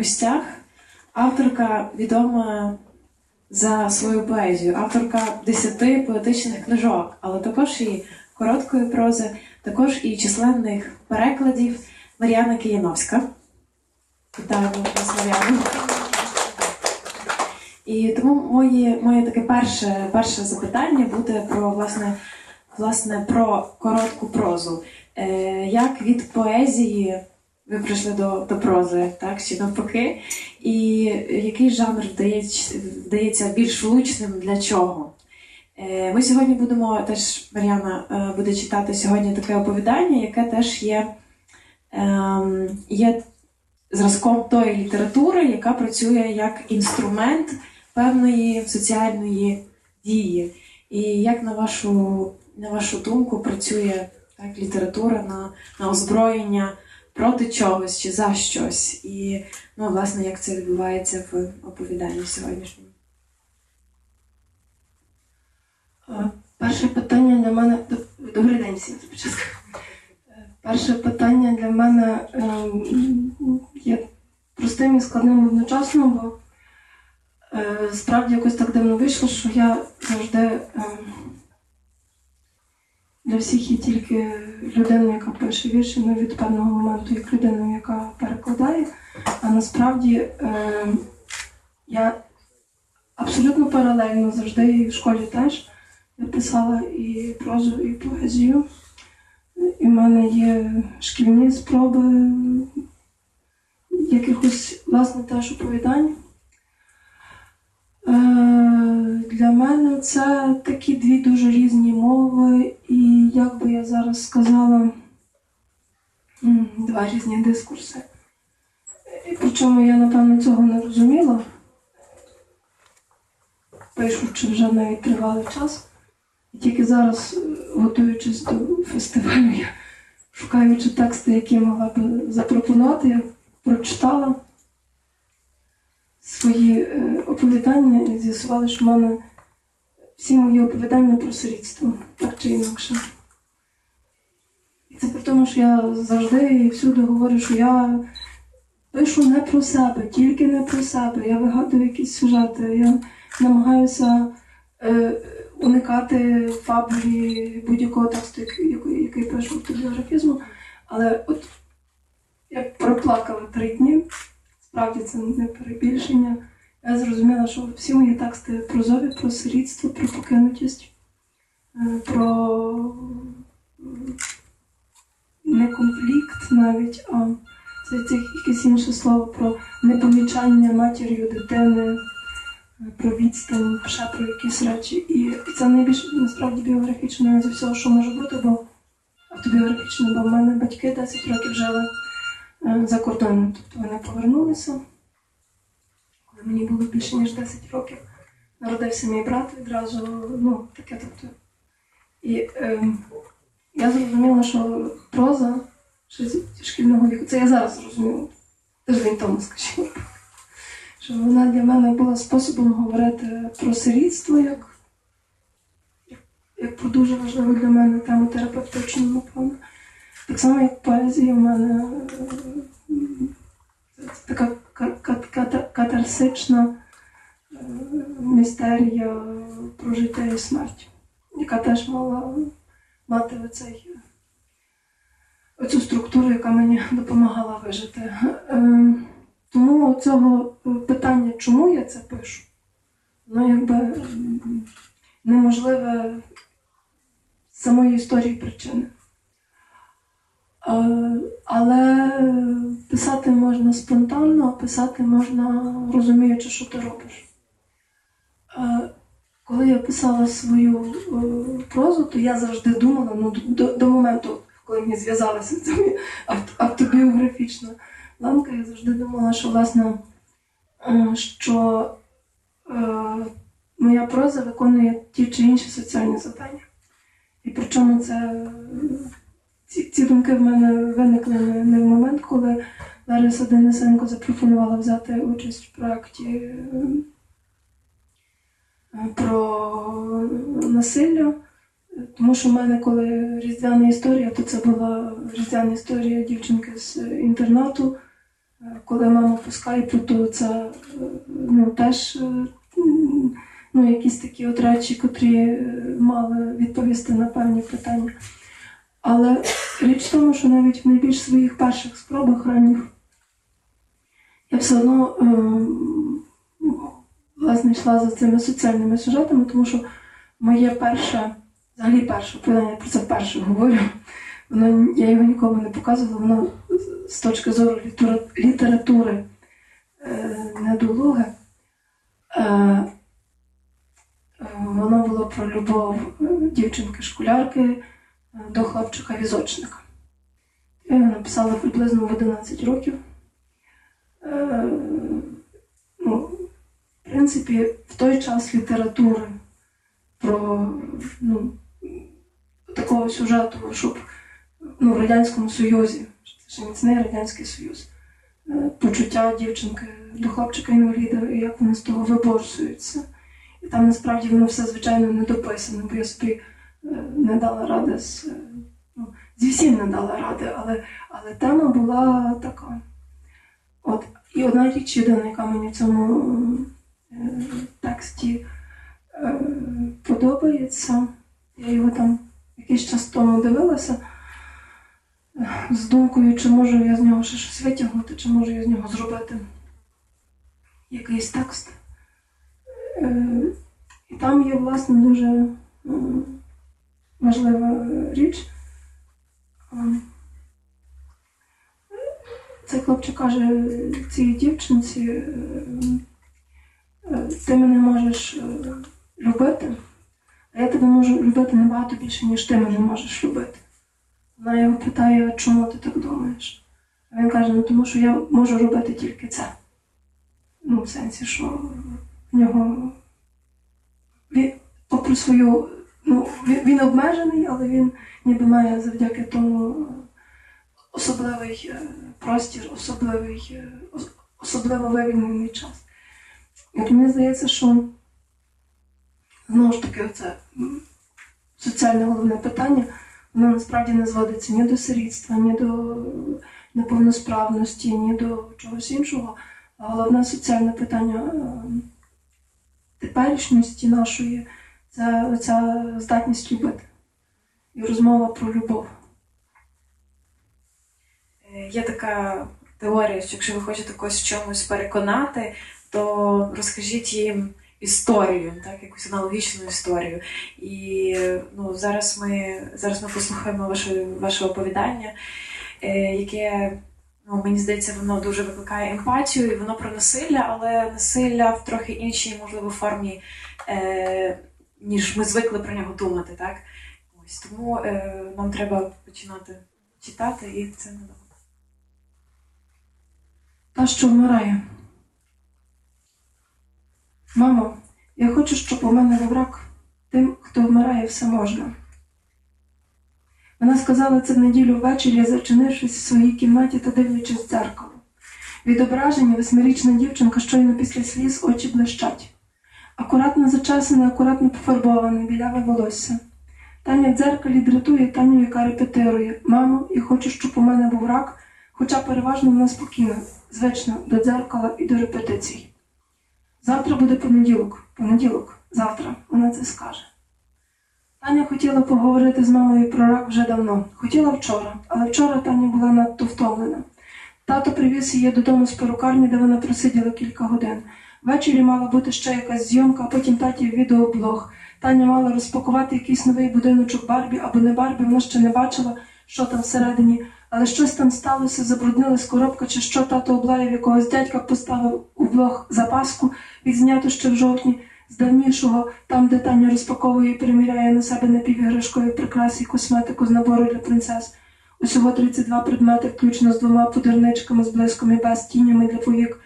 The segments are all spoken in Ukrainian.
гостях авторка відома за свою поезію, авторка десяти поетичних книжок, але також і короткої прози, також і численних перекладів Мар'яна Кияновська. Вітаємо вас, Мар'яна. І тому моє, моє таке перше, перше запитання буде про власне, власне про коротку прозу. Е, як від поезії ви прийшли до, до прози, так чи навпаки? І який жанр вдається, вдається більш влучним для чого? Е, Ми сьогодні будемо теж Мар'яна е, буде читати сьогодні таке оповідання, яке теж є, ем, є зразком тої літератури, яка працює як інструмент певної соціальної дії. І як на вашу, на вашу думку працює так, література на, на озброєння проти чогось чи за щось? І ну, власне, як це відбувається в оповіданні сьогоднішньому? Е, Перше питання для мене. Добрий день всім. Е, Перше питання для мене ем, є простим і складним одночасно, бо е, справді якось так дивно вийшло, що я завжди ем, для всіх є тільки людина, яка пише вірші, ну від певного моменту як людина, яка перекладає. А насправді ем, я абсолютно паралельно завжди і в школі теж. Я писала і прозу, і поезію. І в мене є шкільні спроби якихось, власне, теж оповідань. Е, Для мене це такі дві дуже різні мови, і як би я зараз сказала, два різні дискурси. Причому я, напевно, цього не розуміла, пишучи вже навіть тривалий час. І тільки зараз, е, готуючись до фестивалю, я шукаючи тексти, які могла б запропонувати, я прочитала свої е, оповідання і з'ясувала, що в мене всі мої оповідання про сирітство, так чи інакше. І це при тому, що я завжди і всюди говорю, що я пишу не про себе, тільки не про себе. Я вигадую якісь сюжети, я намагаюся. Е, уникати фабулі будь-якого тексту, який, який пишу автобіографізму. Але от я проплакала три дні, справді це не перебільшення. Я зрозуміла, що всі мої тексти прозові про сирітство, про покинутість, е, про не конфлікт навіть, а це, це якесь інше слово про непомічання матір'ю дитини про відстань, ще про якісь речі. І це найбільш насправді біографічно зі всього, що може бути, бо автобіографічно, бо в мене батьки 10 років жили е, за кордоном, тобто вони повернулися. Коли мені було більше ніж 10 років, народився мій брат відразу, ну, таке тобто. І е, я зрозуміла, що проза зі шкільного віку, це я зараз зрозуміла, тиждень тому, скажімо що вона для мене була способом говорити про сирітство як, як про дуже важливу для мене тему терапевтичну, напевно. Так само, як поезія в мене така катарсична містерія про життя і смерть, яка теж мала мати оцей, оцю структуру, яка мені допомагала вижити. Тому цього питання, чому я це пишу, ну якби неможливе самої історії причини. Але писати можна спонтанно, а писати можна розуміючи, що ти робиш. Коли я писала свою прозу, то я завжди думала ну, до, до моменту, коли мені зв'язалася з автобіографічно ланка, я завжди думала, що власне, е, що е, моя проза виконує ті чи інші соціальні завдання. І причому це ці, ці думки в мене виникли не, в момент, коли Лариса Денисенко запропонувала взяти участь в проєкті е, про насилля. Тому що в мене, коли різдвяна історія, то це була різдвяна історія дівчинки з інтернату, Е, Коли мама по скайпу, то це е, ну, теж ну, якісь такі от речі, котрі мали відповісти на певні питання. Але річ в тому, що навіть в найбільш своїх перших спробах ранніх я все одно е, ну, власне йшла за цими соціальними сюжетами, тому що моє перше, взагалі перше оповідання, про це вперше говорю. Воно, я його нікому не показувала, воно з- точки зору літератури е, недолуге. Е, е, воно було про любов дівчинки-школярки до хлопчика-візочника. Я його написала приблизно в 11 років. Е, ну, в принципі, в той час літератури про ну, такого сюжету, щоб ну, в Радянському Союзі, це ще міцний Радянський Союз, е, почуття дівчинки до хлопчика-інваліда, і як вони з того виборсуються. І там насправді воно все звичайно не дописано, бо я собі е, не дала ради з, ну, зі всім не дала ради, але, але тема була така. От. І одна річ єдина, яка мені в цьому е, тексті е, подобається, я його там якийсь час тому дивилася е, з думкою, чи можу я з нього ще щось витягнути, чи можу я з нього зробити якийсь текст. Е, І там є, власне, дуже важлива річ. Ем, Цей хлопчик каже цій дівчинці, е, е, ти мене можеш е, любити, а я тебе можу любити набагато більше, ніж ти мене можеш любити. Вона його питає, чому ти так думаєш? А він каже, ну тому що я можу робити тільки це. Ну, в сенсі, що в нього попри свою, ну, він, він обмежений, але він ніби має завдяки тому особливий е, простір, особливий, е, особливо вивільнений час. От мені здається, що знову ж таки це соціальне головне питання, воно насправді не зводиться ні до сирітства, ні до неповносправності, ні до чогось іншого. Головне соціальне питання е, теперішності нашої це оця здатність любити. І розмова про любов. Е, Є така теорія, що якщо ви хочете когось чомусь переконати, то розкажіть їм історію, так, якусь аналогічну історію. І ну, зараз ми зараз ми послухаємо ваше, ваше оповідання, е, яке ну, мені здається, воно дуже викликає емпатію, і воно про насилля, але насилля в трохи іншій, можливо, формі, е, ніж ми звикли про нього думати. Так? Ось тому е, нам треба починати читати і це надовго. Та, що вмирає. Мамо, я хочу, щоб у мене був рак. Тим, хто вмирає, все можна. Вона сказала це в неділю ввечері, зачинившись в своїй кімнаті та дивлячись в дзеркало. Відображення восьмирічна дівчинка щойно після сліз очі блищать. Акуратно зачесане, акуратно пофарбоване, біляве волосся. Таня в дзеркалі дратує Таню, яка репетирує. Мамо, я хочу, щоб у мене був рак, хоча переважно вона спокійна, звична до дзеркала і до репетицій. Завтра буде понеділок, понеділок, завтра вона це скаже. Таня хотіла поговорити з мамою про рак вже давно. Хотіла вчора, але вчора Таня була надто втомлена. Тато привіз її додому з перукарні, де вона просиділа кілька годин. Ввечері мала бути ще якась зйомка, а потім таті відеоблог. Таня мала розпакувати якийсь новий будиночок Барбі або не Барбі, вона ще не бачила, що там всередині. Але щось там сталося, забруднилась коробка, чи що тато облаяв якогось дядька поставив у блог запаску, відзнято ще в жовтні, з давнішого, там, де Таня розпаковує і приміряє на себе напівіграшкові прикраси і косметику з набору для принцес. Усього 32 предмети, включно з двома пудерничками, з блиском і без тінями для повік,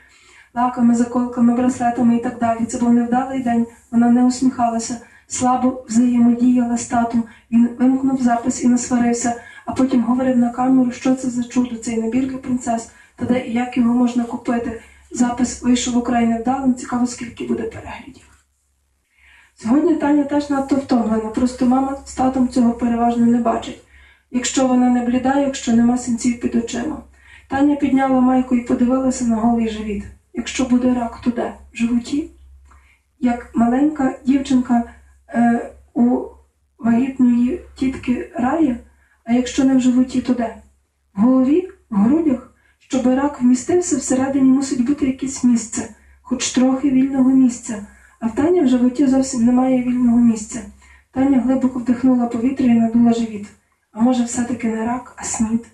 лаками, заколками, браслетами і так далі. Це був невдалий день, вона не усміхалася, слабо взаємодіяла з татом. Він вимкнув запис і насварився, а потім говорив на камеру, що це за чудо, цей набір для принцес, та де і як його можна купити. Запис вийшов украй невдалим, цікаво, скільки буде переглядів. Сьогодні Таня теж надто втомлена, просто мама з татом цього переважно не бачить. Якщо вона не бліда, якщо нема синців під очима. Таня підняла майку і подивилася на голий живіт. Якщо буде рак, то де? В животі? Як маленька дівчинка е, у вагітної тітки Раї, а якщо не в животі, то де? В голові, в грудях, щоб рак вмістився, всередині мусить бути якесь місце, хоч трохи вільного місця. А в Тані в животі зовсім немає вільного місця. Таня глибоко вдихнула повітря і надула живіт. А може, все-таки не рак, а снід.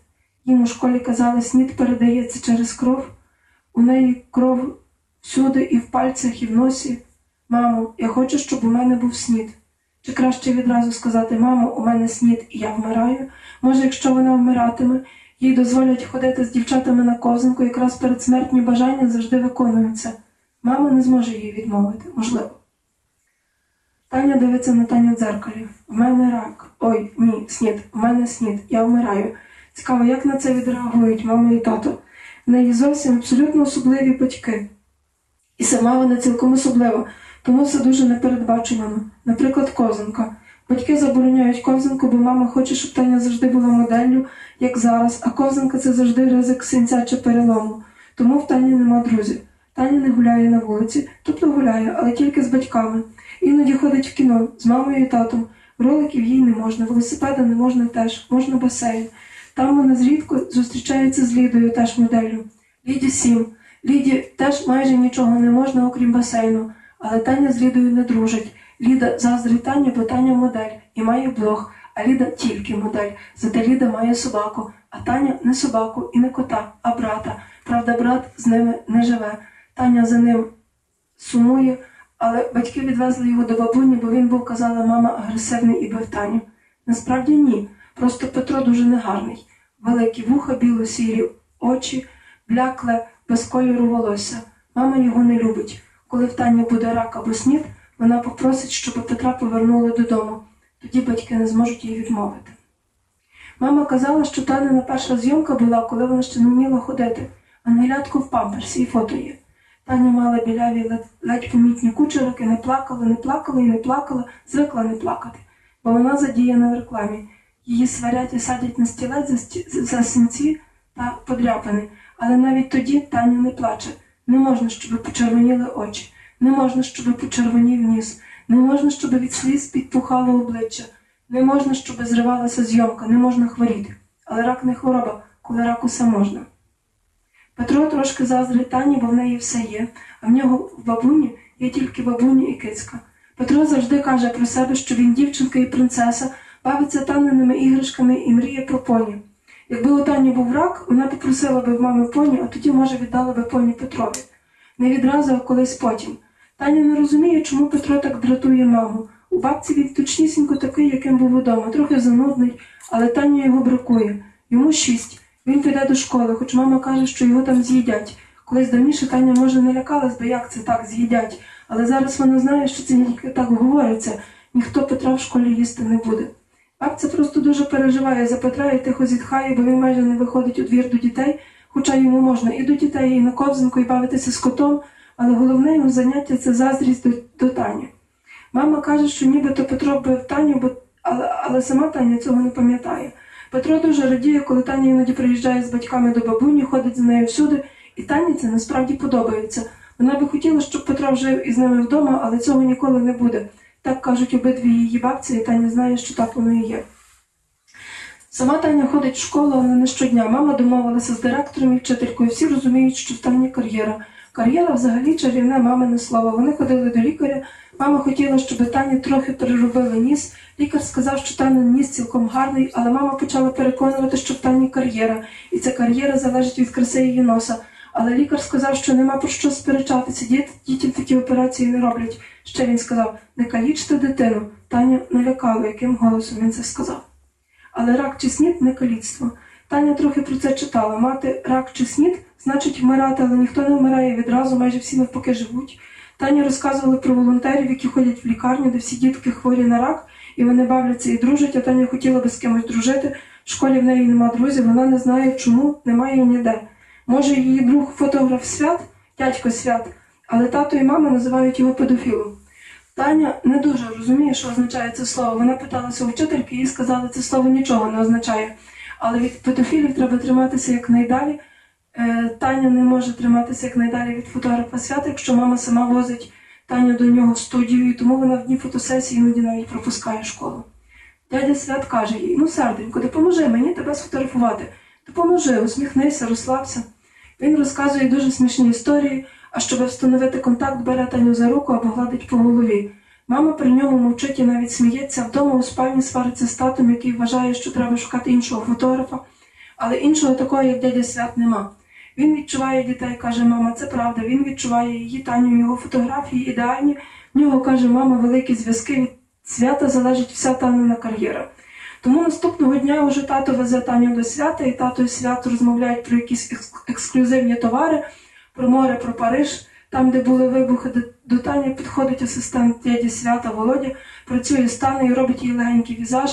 Їм у школі казали, снід передається через кров. У неї кров всюди, і в пальцях, і в носі. Мамо, я хочу, щоб у мене був снід. Чи краще відразу сказати, мамо, у мене снід, і я вмираю? Може, якщо вона вмиратиме, їй дозволять ходити з дівчатами на ковзанку, якраз передсмертні бажання завжди виконуються. Мама не зможе їй відмовити, можливо. Таня дивиться на Таню в дзеркалі. В мене рак. Ой, ні, снід, в мене снід, я вмираю. Цікаво, як на це відреагують мама і тато. В неї зовсім абсолютно особливі батьки. І сама вона цілком особлива, тому все дуже непередбачувано. Наприклад, ковзанка. Батьки забороняють ковзанку, бо мама хоче, щоб Таня завжди була моделлю, як зараз, а ковзанка це завжди ризик синця чи перелому. Тому в Тані нема друзів. Таня не гуляє на вулиці, тобто гуляє, але тільки з батьками. Іноді ходить в кіно з мамою і татом. Роликів їй не можна, велосипеда не можна теж, можна басейн. Там вона зрідко зустрічається з Лідою, теж моделлю. Ліді сім. Ліді теж майже нічого не можна, окрім басейну, але Таня з Лідою не дружить. Ліда заздрить Тані, бо Таня модель і має блог, а Ліда тільки модель. Зате Ліда має собаку, а Таня не собаку і не кота, а брата. Правда, брат з ними не живе. Таня за ним сумує, але батьки відвезли його до бабуні, бо він був, казала мама, агресивний і бив Таню. Насправді ні. Просто Петро дуже негарний. Великі вуха, біло-сірі очі, блякле, без кольору волосся. Мама його не любить. Коли в Тані буде рак або снід, вона попросить, щоб Петра повернули додому. Тоді батьки не зможуть їй відмовити. Мама казала, що Танина перша зйомка була, коли вона ще не вміла ходити. Ангелятку в памперсі і фото є. Таня мала біляві ледь помітні кучерики, не плакала, не плакала і не плакала, звикла не плакати, бо вона задіяна в рекламі. Її сварять і садять на стілець за, сті... синці та подряпини, але навіть тоді Таня не плаче. Не можна, щоб почервоніли очі, не можна, щоб почервонів ніс, не можна, щоб від сліз підпухало обличчя, не можна, щоб зривалася зйомка, не можна хворіти. Але рак не хвороба, коли рак усе можна. Петро трошки заздрить Тані, бо в неї все є, а в нього в бабуні є тільки бабуня і кицька. Петро завжди каже про себе, що він дівчинка і принцеса, бавиться таненими іграшками і мріє про поні. Якби у Тані був рак, вона попросила би в мами поні, а тоді, може, віддала би поні Петрові. Не відразу, а колись потім. Таня не розуміє, чому Петро так дратує маму. У бабці він точнісінько такий, яким був удома, трохи занудний, але Таня його бракує. Йому шість. Він піде до школи, хоч мама каже, що його там з'їдять. Колись давніше Таня, може, не лякалась би, як це так з'їдять, але зараз вона знає, що це так говориться. Ніхто Петра в школі їсти не буде. Бабця просто дуже переживає за Петра і тихо зітхає, бо він майже не виходить у двір до дітей, хоча йому можна і до дітей, і на ковзанку, і бавитися з котом, але головне його заняття це заздрість до, до Тані. Мама каже, що нібито Петро бив Таню, бо, але, але сама Таня цього не пам'ятає. Петро дуже радіє, коли Таня іноді приїжджає з батьками до бабуні, ходить за нею всюди, і Тані це насправді подобається. Вона би хотіла, щоб Петро жив із ними вдома, але цього ніколи не буде. Так кажуть обидві її бабці, і Таня знає, що так воно і є. Сама Таня ходить в школу, але не щодня. Мама домовилася з директором і вчителькою. Всі розуміють, що в Тані кар'єра. Кар'єра взагалі чарівне мамине слово. Вони ходили до лікаря. Мама хотіла, щоб Тані трохи переробили ніс. Лікар сказав, що Танин ніс цілком гарний, але мама почала переконувати, що в Тані кар'єра, і ця кар'єра залежить від краси її носа. Але лікар сказав, що нема про що сперечатися. Діт, дітям такі операції не роблять. Ще він сказав: не калічте дитину. Таня налякала, яким голосом він це сказав. Але рак чи снід не каліцтво. Таня трохи про це читала. Мати рак чи снід значить вмирати, але ніхто не вмирає відразу, майже всі навпаки живуть. Таня розказували про волонтерів, які ходять в лікарню, де всі дітки хворі на рак, і вони бавляться і дружать, а Таня хотіла би з кимось дружити. В школі в неї нема друзів, вона не знає, чому немає ніде. Може, її друг фотограф свят, дядько свят, але тато і мама називають його педофілом. Таня не дуже розуміє, що означає це слово. Вона питалася у вчительки, їй сказали, це слово нічого не означає. Але від педофілів треба триматися якнайдалі, Е, Таня не може триматися якнайдалі від фотографа свята, якщо мама сама возить Таню до нього в студію, і тому вона в дні фотосесії іноді навіть пропускає школу. Дядя Свят каже їй: ну, серденько, допоможи мені тебе сфотографувати. Допоможи, усміхнися, розслабся. Він розказує дуже смішні історії, а щоб встановити контакт, бере Таню за руку або гладить по голові. Мама при ньому мовчить і навіть сміється, вдома у спальні свариться з татом, який вважає, що треба шукати іншого фотографа, але іншого такого, як дядя Свят, нема. Він відчуває дітей, каже мама, це правда. Він відчуває її Таню, його фотографії ідеальні. В нього каже мама, великі зв'язки від свята залежить вся Танина кар'єра. Тому наступного дня уже тато везе Таню до свята, і тато і свят розмовляють про якісь екс- ексклюзивні товари, про море, про Париж. Там, де були вибухи, до, до Тані підходить асистент дяді свята Володя, працює з Танею, робить їй легенький візаж.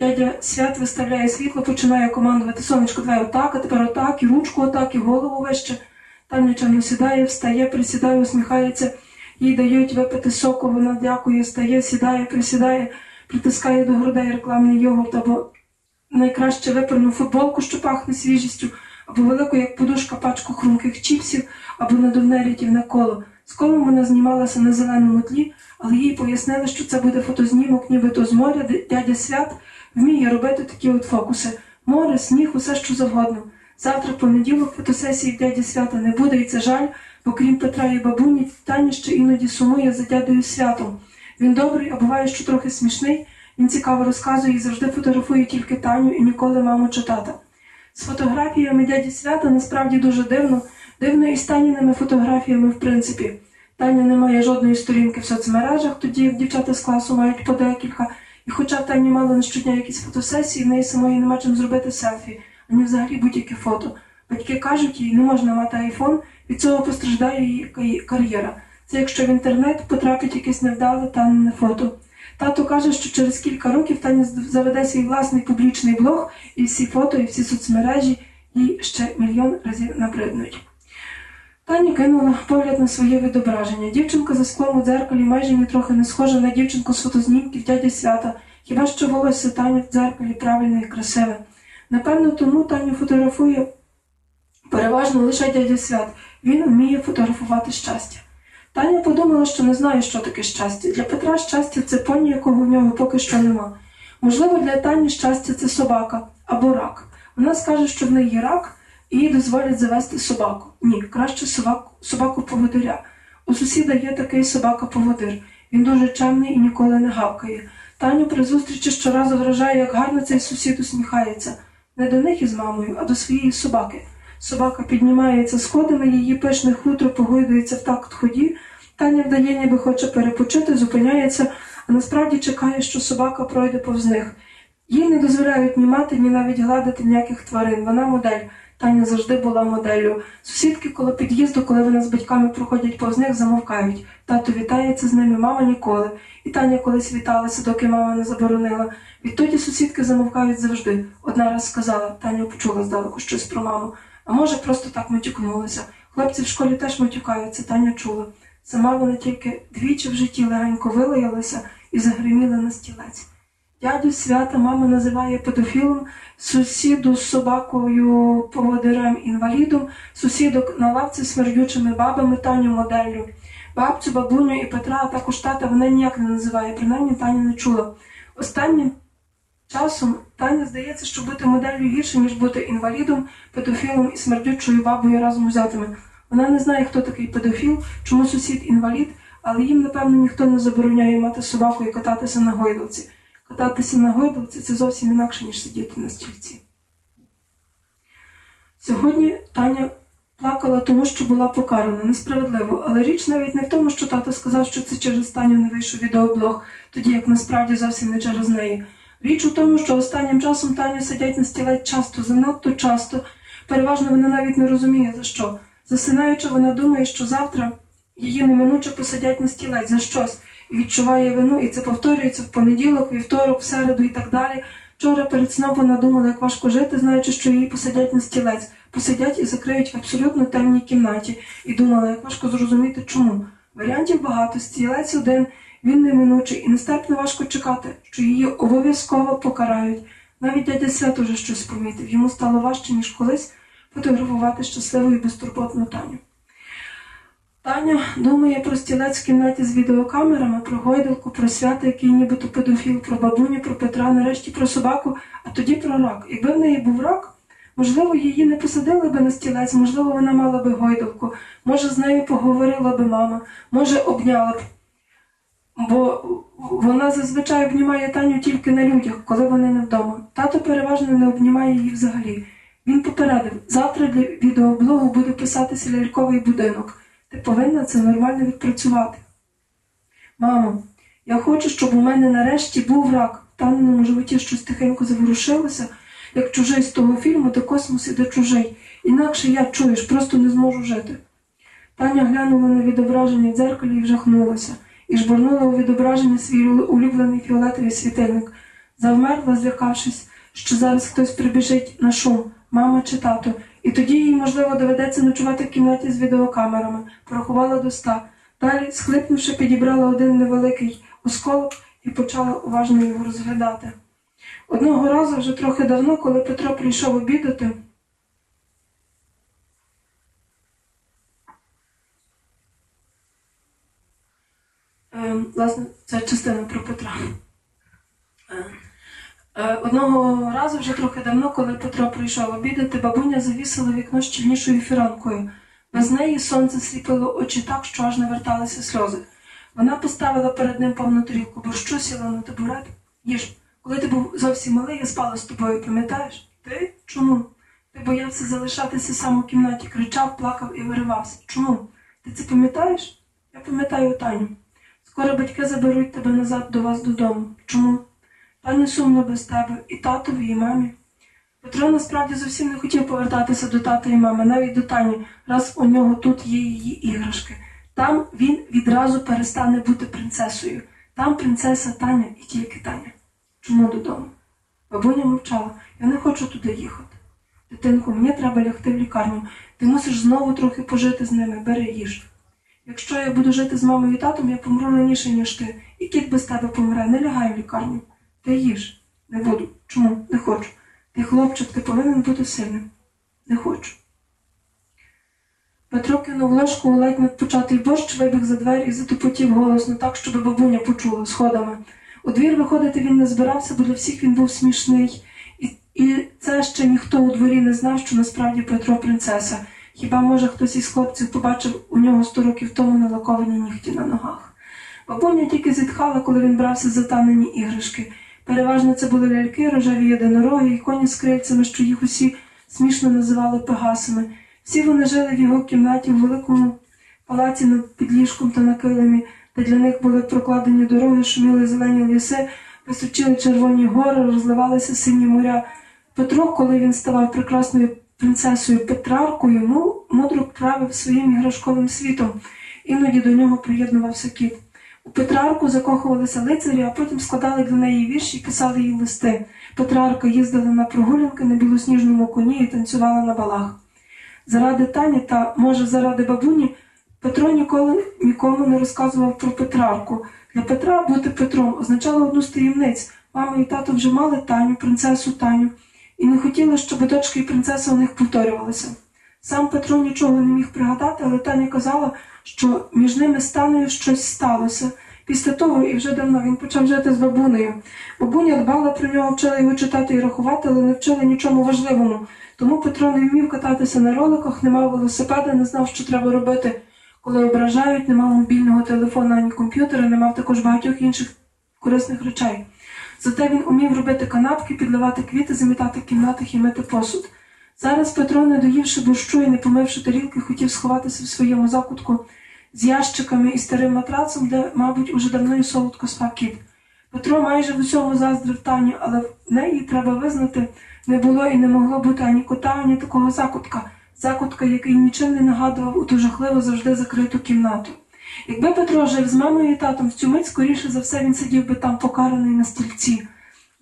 Дядя свят виставляє світло, починає командувати сонечко, давай отак, а тепер отак, і ручку отак, і голову вище. Таня чемно сідає, встає, присідає, усміхається. Їй дають випити соку, вона дякує, стає, сідає, присідає, притискає до грудей рекламний йогурт або найкраще випрану футболку, що пахне свіжістю, або велику, як подушка, пачку хрумких чіпсів, або надувне рятівне коло. З колом вона знімалася на зеленому тлі, але їй пояснили, що це буде фотознімок, нібито з моря, де дядя свят вміє робити такі от фокуси. Море, сніг, усе що завгодно. Завтра понеділок фотосесії дяді свята не буде, і це жаль, бо крім Петра і бабуні, Таня ще іноді сумує за дядою святом. Він добрий, а буває, що трохи смішний. Він цікаво розказує і завжди фотографує тільки Таню і ніколи маму чи тата. З фотографіями дяді свята насправді дуже дивно, дивно і з Таніними фотографіями в принципі. Таня не має жодної сторінки в соцмережах, тоді як дівчата з класу мають по декілька. І хоча Тані мало на щодня якісь фотосесії, в неї самої нема чим зробити селфі, ані взагалі будь-яке фото. Батьки кажуть, їй не можна мати айфон, від цього постраждає її ка- кар'єра. Це якщо в інтернет потрапить якесь невдале Танине фото. Тато каже, що через кілька років Таня заведе свій власний публічний блог, і всі фото, і всі соцмережі їй ще мільйон разів набриднуть. Таня кинула погляд на своє відображення. Дівчинка за склом у дзеркалі майже нітрохи не схожа на дівчинку з фотознімків дяді свята. Хіба що волосся Тані в дзеркалі правильне і красиве. Напевно, тому Таню фотографує переважно лише дядя свят. Він вміє фотографувати щастя. Таня подумала, що не знає, що таке щастя. Для Петра щастя це поні, якого в нього поки що нема. Можливо, для Тані щастя це собака або рак. Вона скаже, що в неї є рак, і їй дозволять завести собаку. Ні, краще собаку, собаку поводиря. У сусіда є такий собака-поводир. Він дуже чемний і ніколи не гавкає. Таню при зустрічі щоразу вражає, як гарно цей сусід усміхається. Не до них із мамою, а до своєї собаки. Собака піднімається сходами, її пишне хутро погойдується в такт ході. Таня вдає, ніби хоче перепочити, зупиняється, а насправді чекає, що собака пройде повз них. Їй не дозволяють ні мати, ні навіть гладити ніяких тварин. Вона модель. Таня завжди була моделлю. Сусідки коло під'їзду, коли вона з батьками проходять повз них, замовкають. Тато вітається з ними, мама ніколи. І Таня колись віталася, доки мама не заборонила. Відтоді сусідки замовкають завжди. Одна раз сказала, Таня почула здалеку щось про маму. А може, просто так матюкнулася. Хлопці в школі теж матюкаються, Таня чула. Сама вона тільки двічі в житті легенько вилаялася і загриміла на стілець. Дядю свята мама називає педофілом, сусіду з собакою поводирем інвалідом, сусідок на лавці з смердючими бабами Таню моделлю. Бабцю, бабуню і Петра, а також тата вона ніяк не називає, принаймні Таня не чула. Останнім часом Таня здається, що бути моделлю гірше, ніж бути інвалідом, педофілом і смердючою бабою разом взятими. Вона не знає, хто такий педофіл, чому сусід інвалід, але їм, напевно, ніхто не забороняє мати собаку і кататися на гойдалці. Кататися на гойдалці це зовсім інакше, ніж сидіти на стільці. Сьогодні Таня плакала тому, що була покарана несправедливо, але річ навіть не в тому, що тато сказав, що це через Таню не вийшов відеоблог, тоді як насправді зовсім не через неї. Річ у тому, що останнім часом Таня сидять на стілець часто, занадто часто. Переважно вона навіть не розуміє за що. Засинаючи, вона думає, що завтра її неминуче посадять на стілець за щось і відчуває вину, і це повторюється в понеділок, вівторок, в середу і так далі. Вчора перед сном вона думала, як важко жити, знаючи, що її посадять на стілець, посадять і закриють в абсолютно темній кімнаті, і думала, як важко зрозуміти, чому. Варіантів багато, стілець один, він неминучий, і нестерпно важко чекати, що її обов'язково покарають. Навіть дядя Свят уже щось помітив. Йому стало важче, ніж колись фотографувати щасливу і безтурботну Таню. Таня думає про стілець в кімнаті з відеокамерами, про гойдалку, про свята, який нібито педофіл, про бабуню, про Петра, нарешті про собаку, а тоді про рак. Якби в неї був рак, можливо, її не посадили би на стілець, можливо, вона мала би гойдалку, може, з нею поговорила би мама, може, обняла б. Бо вона зазвичай обнімає Таню тільки на людях, коли вони не вдома. Тато переважно не обнімає її взагалі. Він попередив, завтра для відеоблогу буде писатися ляльковий будинок. Ти повинна це нормально відпрацювати. Мамо, я хочу, щоб у мене нарешті був рак. В Таниному животі щось тихенько заворушилося, як чужий з того фільму, де космос іде чужий. Інакше я чуєш, просто не зможу жити. Таня глянула на відображення дзеркалі і вжахнулася, і жбурнула у відображення свій улюблений фіолетовий світильник, завмерла, злякавшись, що зараз хтось прибіжить. На шум, мама чи тато, і тоді їй, можливо, доведеться ночувати в кімнаті з відеокамерами, порахувала до ста. Далі, схлипнувши, підібрала один невеликий осколок і почала уважно його розглядати. Одного разу, вже трохи давно, коли Петро прийшов обідати, Е, власне, це частина про Петра. Е, е, Одного разу, вже трохи давно, коли Петро прийшов обідати, бабуня завісила вікно щільнішою фіранкою. Без неї сонце сліпило очі так, що аж наверталися сльози. Вона поставила перед ним повну тарілку борщу, сіла на табурет. Їж, коли ти був зовсім малий, я спала з тобою, пам'ятаєш? Ти? Чому? Ти боявся залишатися сам у кімнаті, кричав, плакав і виривався. Чому? Ти це пам'ятаєш? Я пам'ятаю Таню. Скоро батьки заберуть тебе назад до вас додому. Чому? Тані сумно без тебе, і татові, і мамі. Петро насправді зовсім не хотів повертатися до тата і мами, навіть до Тані, раз у нього тут є її іграшки. Там він відразу перестане бути принцесою. Там принцеса Таня і тільки Таня. Чому додому? Бабуня мовчала, я не хочу туди їхати. Дитинку, мені треба лягти в лікарню. Ти мусиш знову трохи пожити з ними, бери їж. Якщо я буду жити з мамою і татом, я помру раніше, ніж ти. І кіт без тебе помре, не лягай в лікарню. Ти їж. Не буду. Чому? Не хочу. Ти, хлопчик, ти повинен бути сильним. Не хочу. Петро кинув ложку у ледь надпочатий борщ, вибіг за двері і затупотів голосно так, щоб бабуня почула сходами. У двір виходити він не збирався, бо для всіх він був смішний. І, і це ще ніхто у дворі не знав, що насправді Петро принцеса. Хіба, може, хтось із хлопців побачив у нього сто років тому налаковані нігті на ногах. Бабуня тільки зітхала, коли він брався за танені іграшки. Переважно це були ляльки, рожеві єдинороги і коні з крильцями, що їх усі смішно називали пегасами. Всі вони жили в його кімнаті в великому палаці над підліжком та на килимі, де для них були прокладені дороги, шуміли зелені ліси, височили червоні гори, розливалися сині моря. Петро, коли він ставав прекрасною принцесою Петраркою, ну, мудро правив своїм іграшковим світом. Іноді до нього приєднувався кіт. У Петрарку закохувалися лицарі, а потім складали для неї вірші і писали їй листи. Петрарка їздила на прогулянки на білосніжному коні і танцювала на балах. Заради Тані та, може, заради бабуні, Петро ніколи нікому не розказував про Петрарку. Для Петра бути Петром означало одну з таємниць. Мама і тато вже мали Таню, принцесу Таню, і не хотіли, щоб дочка і принцеса у них повторювалися. Сам Петро нічого не міг пригадати, але Таня казала, що між ними з Танею щось сталося. Після того і вже давно він почав жити з бабунею. Бабуня дбала про нього, вчила його читати і рахувати, але не вчила нічому важливому. Тому Петро не вмів кататися на роликах, не мав велосипеда, не знав, що треба робити, коли ображають, не мав мобільного телефона ані комп'ютера, не мав також багатьох інших корисних речей. Зате він умів робити канапки, підливати квіти, замітати кімнати і мити посуд. Зараз Петро, не доївши борщу і не помивши тарілки, хотів сховатися в своєму закутку з ящиками і старим матрацом, де, мабуть, уже давно і солодко спав кіт. Петро майже в усьому заздрив Таню, але в неї, треба визнати, не було і не могло бути ані кота, ані такого закутка, закутка, який нічим не нагадував у ту жахливо завжди закриту кімнату. Якби Петро жив з мамою і татом в цю мить, скоріше за все, він сидів би там покараний на стільці.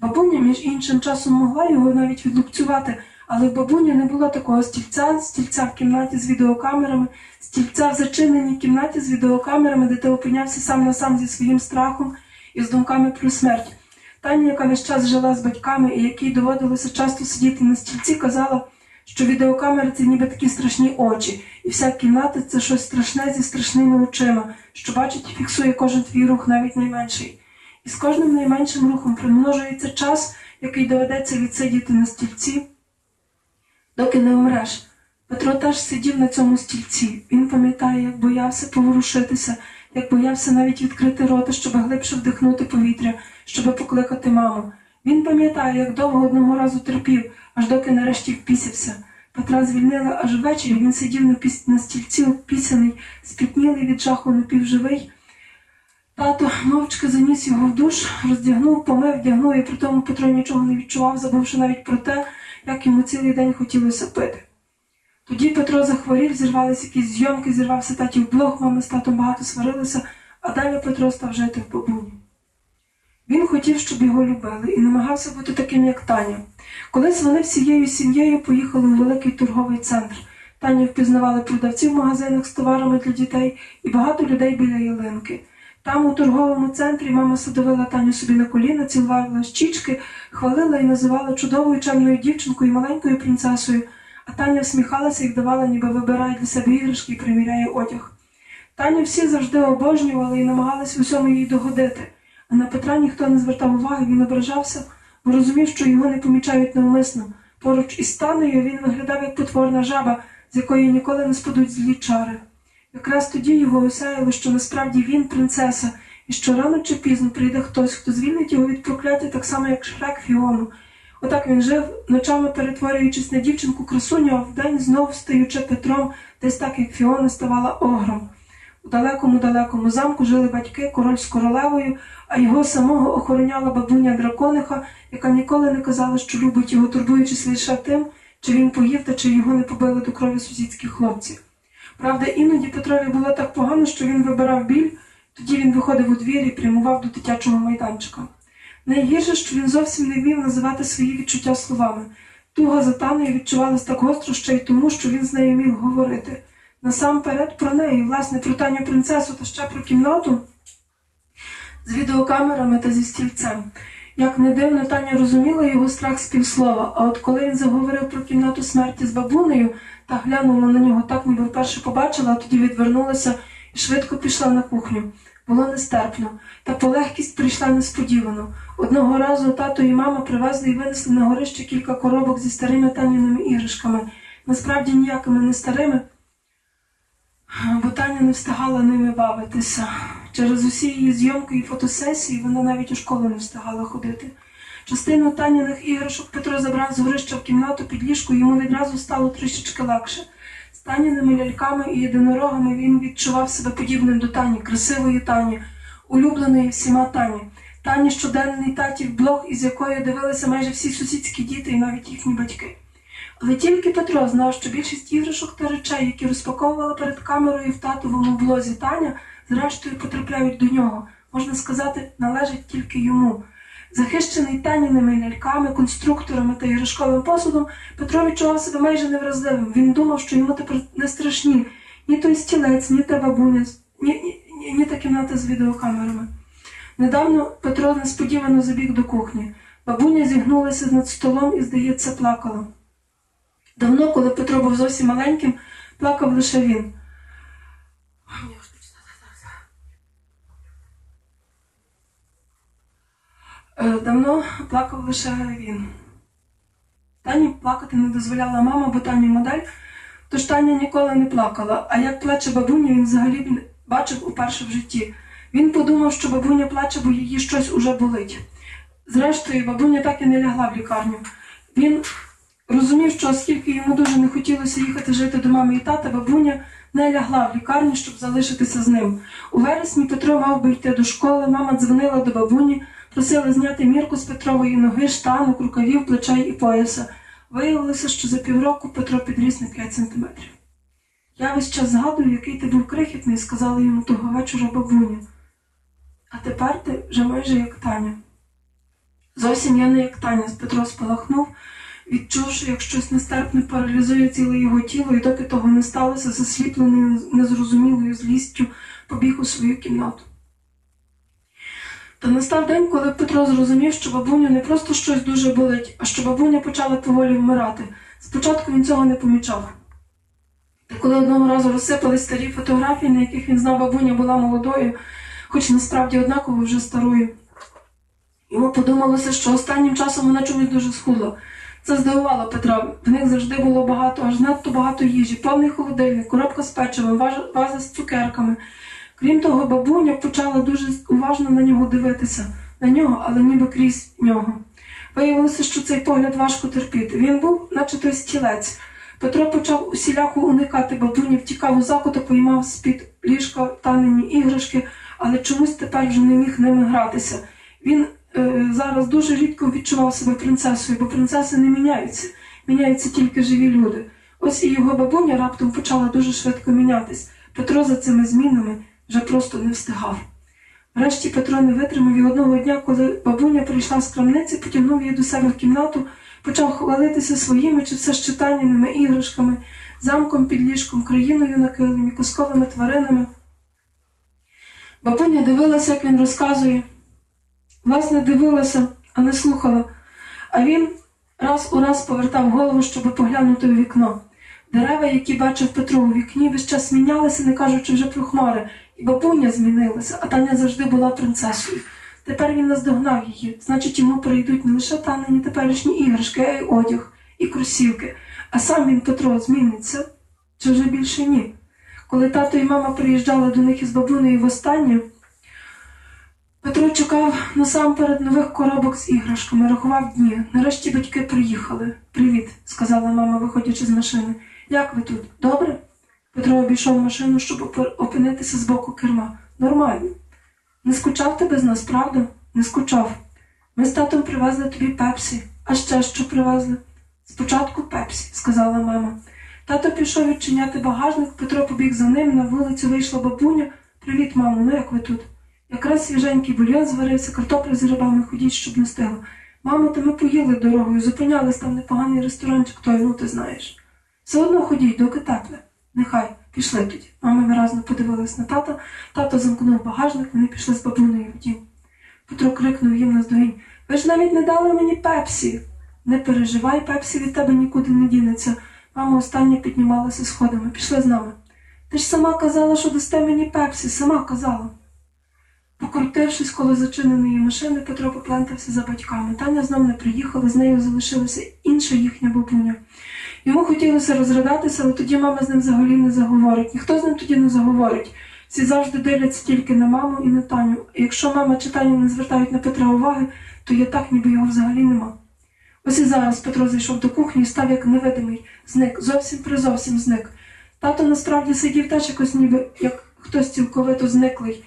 Бабуня, між іншим часом могла його навіть відлупцювати, але в бабуні не було такого стільця, стільця в кімнаті з відеокамерами, стільця в зачиненій кімнаті з відеокамерами, де ти опинявся сам на сам зі своїм страхом і з думками про смерть. Таня, яка весь час жила з батьками і якій доводилося часто сидіти на стільці, казала, що відеокамери це ніби такі страшні очі, і вся кімната це щось страшне зі страшними очима, що бачить і фіксує кожен твій рух, навіть найменший. І з кожним найменшим рухом примножується час, який доведеться відсидіти на стільці, доки не умреш. Петро теж сидів на цьому стільці. Він пам'ятає, як боявся поворушитися, як боявся навіть відкрити рота, щоб глибше вдихнути повітря, щоб покликати маму. Він пам'ятає, як довго одного разу терпів, аж доки нарешті впісявся. Петра звільнили аж ввечері, він сидів на, піс... на стільці опісяний, спітнілий від жаху напівживий. Тато мовчки заніс його в душ, роздягнув, помив, вдягнув, і при тому Петро нічого не відчував, забувши навіть про те, як йому цілий день хотілося пити. Тоді Петро захворів, зірвалися якісь зйомки, зірвався татів блог, мама з татом багато сварилися, а далі Петро став жити в бабуні. Він хотів, щоб його любили, і намагався бути таким, як Таня. Колись вони всією сім'єю поїхали у великий торговий центр. Таню впізнавали продавців в магазинах з товарами для дітей і багато людей біля ялинки. Там, у торговому центрі, мама садовила Таню собі на коліна, цілувала щічки, хвалила і називала чудовою чемною дівчинкою і маленькою принцесою, а Таня всміхалася і вдавала, ніби вибирає для себе іграшки і приміряє одяг. Таню всі завжди обожнювали і намагались усьому їй догодити. На Петра ніхто не звертав уваги, він ображався, бо розумів, що його не помічають навмисно. Поруч із Танею він виглядав як потворна жаба, з якої ніколи не спадуть злі чари. Якраз тоді його осяяло, що насправді він принцеса, і що рано чи пізно прийде хтось, хто звільнить його від прокляття так само, як Шрек Фіону. Отак він жив, ночами перетворюючись на дівчинку красуню, а вдень знов стаючи Петром, десь так, як Фіона ставала огром. У далекому далекому замку жили батьки, король з королевою, а його самого охороняла бабуня дракониха, яка ніколи не казала, що любить його, турбуючись лише тим, чи він поїв та чи його не побили до крові сусідські хлопці. Правда, іноді Петрові було так погано, що він вибирав біль, тоді він виходив у двір і прямував до дитячого майданчика. Найгірше, що він зовсім не вмів називати свої відчуття словами. Туга за Танею відчувалась так гостро ще й тому, що він з нею міг говорити. Насамперед про неї, власне, про Таню принцесу та ще про кімнату з відеокамерами та зі стільцем. Як не дивно, Таня розуміла його страх з півслова, а от коли він заговорив про кімнату смерті з бабунею та глянула на нього так, ніби вперше побачила, а тоді відвернулася і швидко пішла на кухню. Було нестерпно, та полегкість прийшла несподівано. Одного разу тато і мама привезли і винесли на горище кілька коробок зі старими таніними іграшками. Насправді ніякими не старими, бо Таня не встигала ними бавитися. Через усі її зйомки і фотосесії вона навіть у школу не встигала ходити. Частину Таніних іграшок Петро забрав з горища в кімнату під ліжко, йому відразу стало трішечки легше. З Таніними ляльками і єдинорогами він відчував себе подібним до Тані, красивої Тані, улюбленої всіма Тані. Тані щоденний татів блог, із якої дивилися майже всі сусідські діти і навіть їхні батьки. Але тільки Петро знав, що більшість іграшок та речей, які розпаковувала перед камерою в татовому блозі Таня, зрештою потрапляють до нього. Можна сказати, належать тільки йому. Захищений таніними ляльками, конструкторами та іграшковим посудом, Петро відчував себе майже невразливим. Він думав, що йому тепер не страшні ні той стілець, ні та бабуня, ні, ні, ні, ні та кімната з відеокамерами. Недавно Петро несподівано забіг до кухні. Бабуня зігнулася над столом і, здається, плакала. Давно, коли Петро був зовсім маленьким, плакав лише він. Е, Давно плакав лише він. Тані плакати не дозволяла мама, бо Тані модель, тож Таня ніколи не плакала, а як плаче бабуня, він взагалі бачив уперше в житті. Він подумав, що бабуня плаче, бо її щось уже болить. Зрештою, бабуня так і не лягла в лікарню. Він розумів, що оскільки йому дуже не хотілося їхати жити до мами і тата, бабуня не лягла в лікарню, щоб залишитися з ним. У вересні Петро мав би йти до школи, мама дзвонила до бабуні, просила зняти мірку з Петрової ноги, штанок, рукавів, плечей і пояса. Виявилося, що за півроку Петро підріс на 5 сантиметрів. Я весь час згадую, який ти був крихітний, сказала йому того вечора бабуня. А тепер ти вже майже як Таня. Зовсім я не як Таня, Петро спалахнув, відчувши, як щось нестерпне паралізує ціле його тіло, і доки того не сталося, засліплений незрозумілою злістю, побіг у свою кімнату. Та настав день, коли Петро зрозумів, що бабуню не просто щось дуже болить, а що бабуня почала поволі вмирати. Спочатку він цього не помічав. Та коли одного разу розсипали старі фотографії, на яких він знав, бабуня була молодою, хоч насправді однаково вже старою. Йому подумалося, що останнім часом вона чомусь дуже схудла. Це здивувало Петра. В них завжди було багато, аж надто багато їжі, повний холодильник, коробка з печивом, ваза з цукерками. Крім того, бабуня почала дуже уважно на нього дивитися, на нього, але ніби крізь нього. Виявилося, що цей погляд важко терпіти. Він був, наче той стілець. Петро почав усіляко уникати бабуні, втікав у закуток, виймав з-під ліжка танені іграшки, але чомусь тепер вже не міг ними гратися. Він зараз дуже рідко відчував себе принцесою, бо принцеси не міняються, міняються тільки живі люди. Ось і його бабуня раптом почала дуже швидко мінятись. Петро за цими змінами вже просто не встигав. Врешті Петро не витримав і одного дня, коли бабуня прийшла з крамниці, потягнув її до себе в кімнату, почав хвалитися своїми чи все ж іграшками, замком під ліжком, країною на килимі, казковими тваринами. Бабуня дивилася, як він розказує. Власне, дивилася, а не слухала. А він раз у раз повертав голову, щоб поглянути у вікно. Дерева, які бачив Петро у вікні, весь час мінялися, не кажучи вже про хмари, і бабуня змінилася, а Таня завжди була принцесою. Тепер він наздогнав її, значить, йому прийдуть не лише танені теперішні іграшки, а й одяг, і кросівки. А сам він Петро зміниться? Чи вже більше ні? Коли тато і мама приїжджали до них із бабунею востаннє, Петро чекав насамперед нових коробок з іграшками, рахував дні. Нарешті батьки приїхали. Привіт, сказала мама, виходячи з машини. Як ви тут? Добре? Петро обійшов машину, щоб опинитися з боку керма. Нормально. Не скучав ти без нас, правда? Не скучав. Ми з татом привезли тобі пепсі. А ще що привезли? Спочатку пепсі, сказала мама. Тато пішов відчиняти багажник, Петро побіг за ним, на вулицю вийшла бабуня. Привіт, мамо, ну як ви тут? Якраз свіженький бульйон зварився, картопля з грибами ходіть, щоб не стигло. Мамо, та ми поїли дорогою, зупинялись там непоганий ресторанчик, той, ну ти знаєш. Все одно ходіть, доки тепле. Нехай, пішли тоді. Мама виразно подивилась на тата, тато замкнув багажник, вони пішли з бабунею в дім. Петро крикнув їм наздогінь. Ви ж навіть не дали мені пепсі. Не переживай, пепсі від тебе нікуди не дінеться. Мама остання піднімалася сходами. Пішли з нами. Ти ж сама казала, що дасте мені пепсі, сама казала. Покрутившись коло зачиненої машини, Петро поплентався за батьками. Таня знов не приїхала, з нею залишилася інша їхня бабуня. Йому хотілося розрадатися, але тоді мама з ним взагалі не заговорить. Ніхто з ним тоді не заговорить. Всі завжди дивляться тільки на маму і на Таню. І якщо мама чи Таня не звертають на Петра уваги, то є так, ніби його взагалі нема. Ось і зараз Петро зайшов до кухні і став як невидимий, зник, зовсім призовсім зник. Тато насправді сидів теж якось ніби як хтось цілковито зниклий.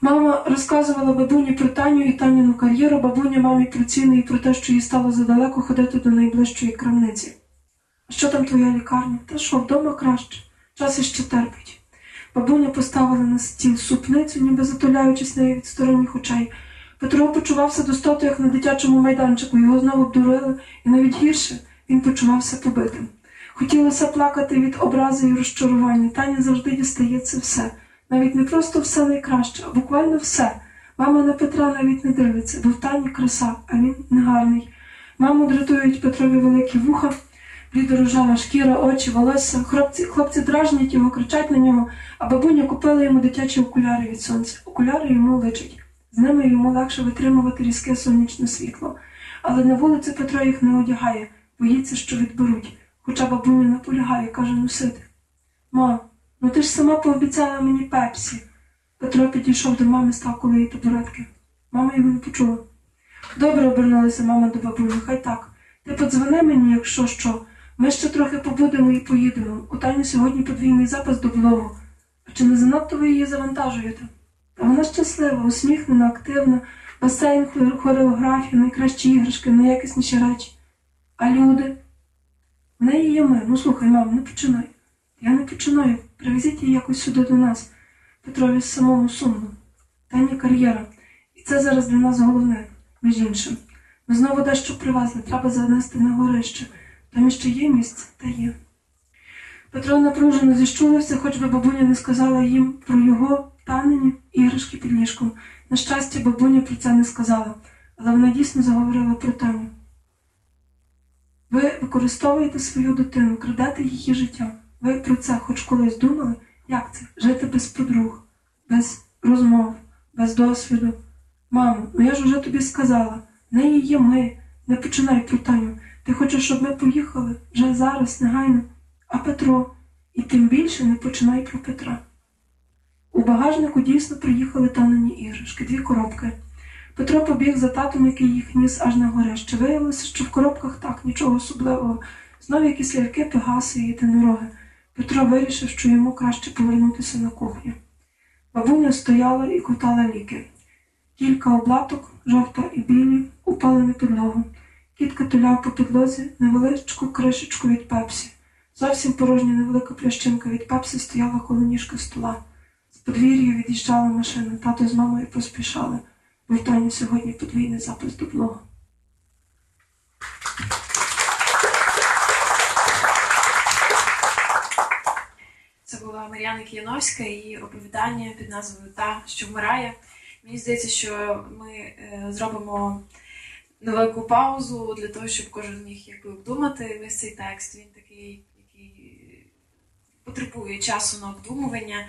Мама розказувала бабуні про Таню і Таніну кар'єру, бабуня мамі про ціни і про те, що їй стало задалеко ходити до найближчої крамниці. А що там твоя лікарня? Та що, вдома краще. Час іще терпить. Бабуня поставила на стіл супницю, ніби затуляючись нею від сторонніх очей. Петро почувався достото, як на дитячому майданчику, його знову обдурили, і навіть гірше він почувався побитим. Хотілося плакати від образи і розчарування. Таня завжди дістається все. Навіть не просто все найкраще, а буквально все. Мама на Петра навіть не дивиться, бо в Тані краса, а він негарний. Маму дратують Петрові великі вуха, блідорожава шкіра, очі, волосся. Хлопці, хлопці дражнять його, кричать на нього, а бабуня купила йому дитячі окуляри від сонця. Окуляри йому личать. З ними йому легше витримувати різке сонячне світло. Але на вулиці Петро їх не одягає, боїться, що відберуть. Хоча бабуня наполягає, каже носити. Ма, ну ти ж сама пообіцяла мені пепсі. Петро підійшов до мами, став коло її табуретки. Мама його не почула. Добре обернулася мама до бабуні, хай так. Ти подзвони мені, якщо що. Ми ще трохи побудемо і поїдемо. У Тані сьогодні подвійний запис до блогу. А чи не занадто ви її завантажуєте? Та вона щаслива, усміхнена, активна, басейн, хор- хореографія, найкращі іграшки, найякісніші речі. А люди? В неї є ми. Ну слухай, мам, не починай. Я не починаю. Привезіть її якось сюди до нас. Петрові самому сумно. Тані кар'єра. І це зараз для нас головне, між іншим. Ми знову дещо привезли, треба занести на горище. Там іще є місце, та є. Петро напружено зіщулився, хоч би бабуня не сказала їм про його танені іграшки під ліжком. На щастя, бабуня про це не сказала, але вона дійсно заговорила про Таню. Ви використовуєте свою дитину, крадете її життя. Ви про це хоч колись думали? Як це? Жити без подруг, без розмов, без досвіду. Мамо, ну я ж уже тобі сказала, не її ми, не починай про Таню. Ти хочеш, щоб ми поїхали вже зараз, негайно. А Петро, і тим більше не починай про Петра. У багажнику дійсно приїхали танені іграшки, дві коробки. Петро побіг за татом, який їх ніс аж на горище. Виявилося, що в коробках так, нічого особливого. Знову якісь ляльки, пегаси і єдинороги. Петро вирішив, що йому краще повернутися на кухню. Бабуня стояла і ковтала ліки. Кілька облаток, жовта і білі, упали на підлогу. Кіт катуляв по підлозі невеличку кришечку від пепсі. Зовсім порожня невелика плящинка від пепсі стояла коло ніжка стола. З подвір'я від'їжджала машина, тато з мамою поспішали. в сьогодні подвійний запис до блогу. Була Кияновська і оповідання під назвою Та, що вмирає. Мені здається, що ми е, зробимо невелику паузу для того, щоб кожен міг якби обдумати весь цей текст. Він такий, який потребує часу на обдумування.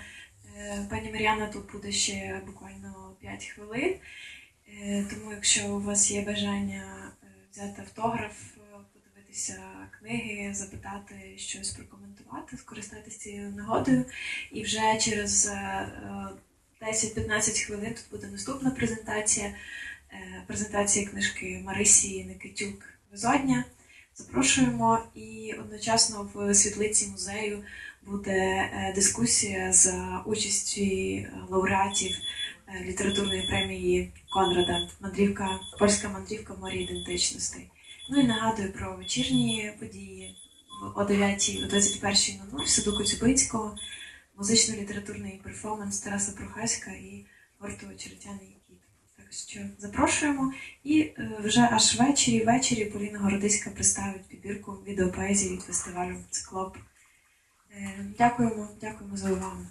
Е, Пані Мар'яна тут буде ще буквально 5 хвилин. Е, Тому, якщо у вас є бажання взяти автограф, подивитися книги, запитати щось прокоментувати, скористатися цією нагодою. І вже через е, е, 10-15 хвилин тут буде наступна презентація. е, Презентація книжки Марисі Никитюк Безодня. Запрошуємо і одночасно в світлиці музею буде е, дискусія за участю е, лауреатів е, літературної премії Конрада Мандрівка, польська мандрівка морі ідентичностей. Ну і нагадую про вечірні події о 9 о 21.00 в саду Коцюбинського, музично-літературний перформанс Тараса Прохаська і гурту Черетяний кіт. Так що запрошуємо. І е, вже аж ввечері, ввечері Поліна Городиська представить підбірку відеопоезії від фестивалю Циклоп. Е, Дякуємо, дякуємо за увагу.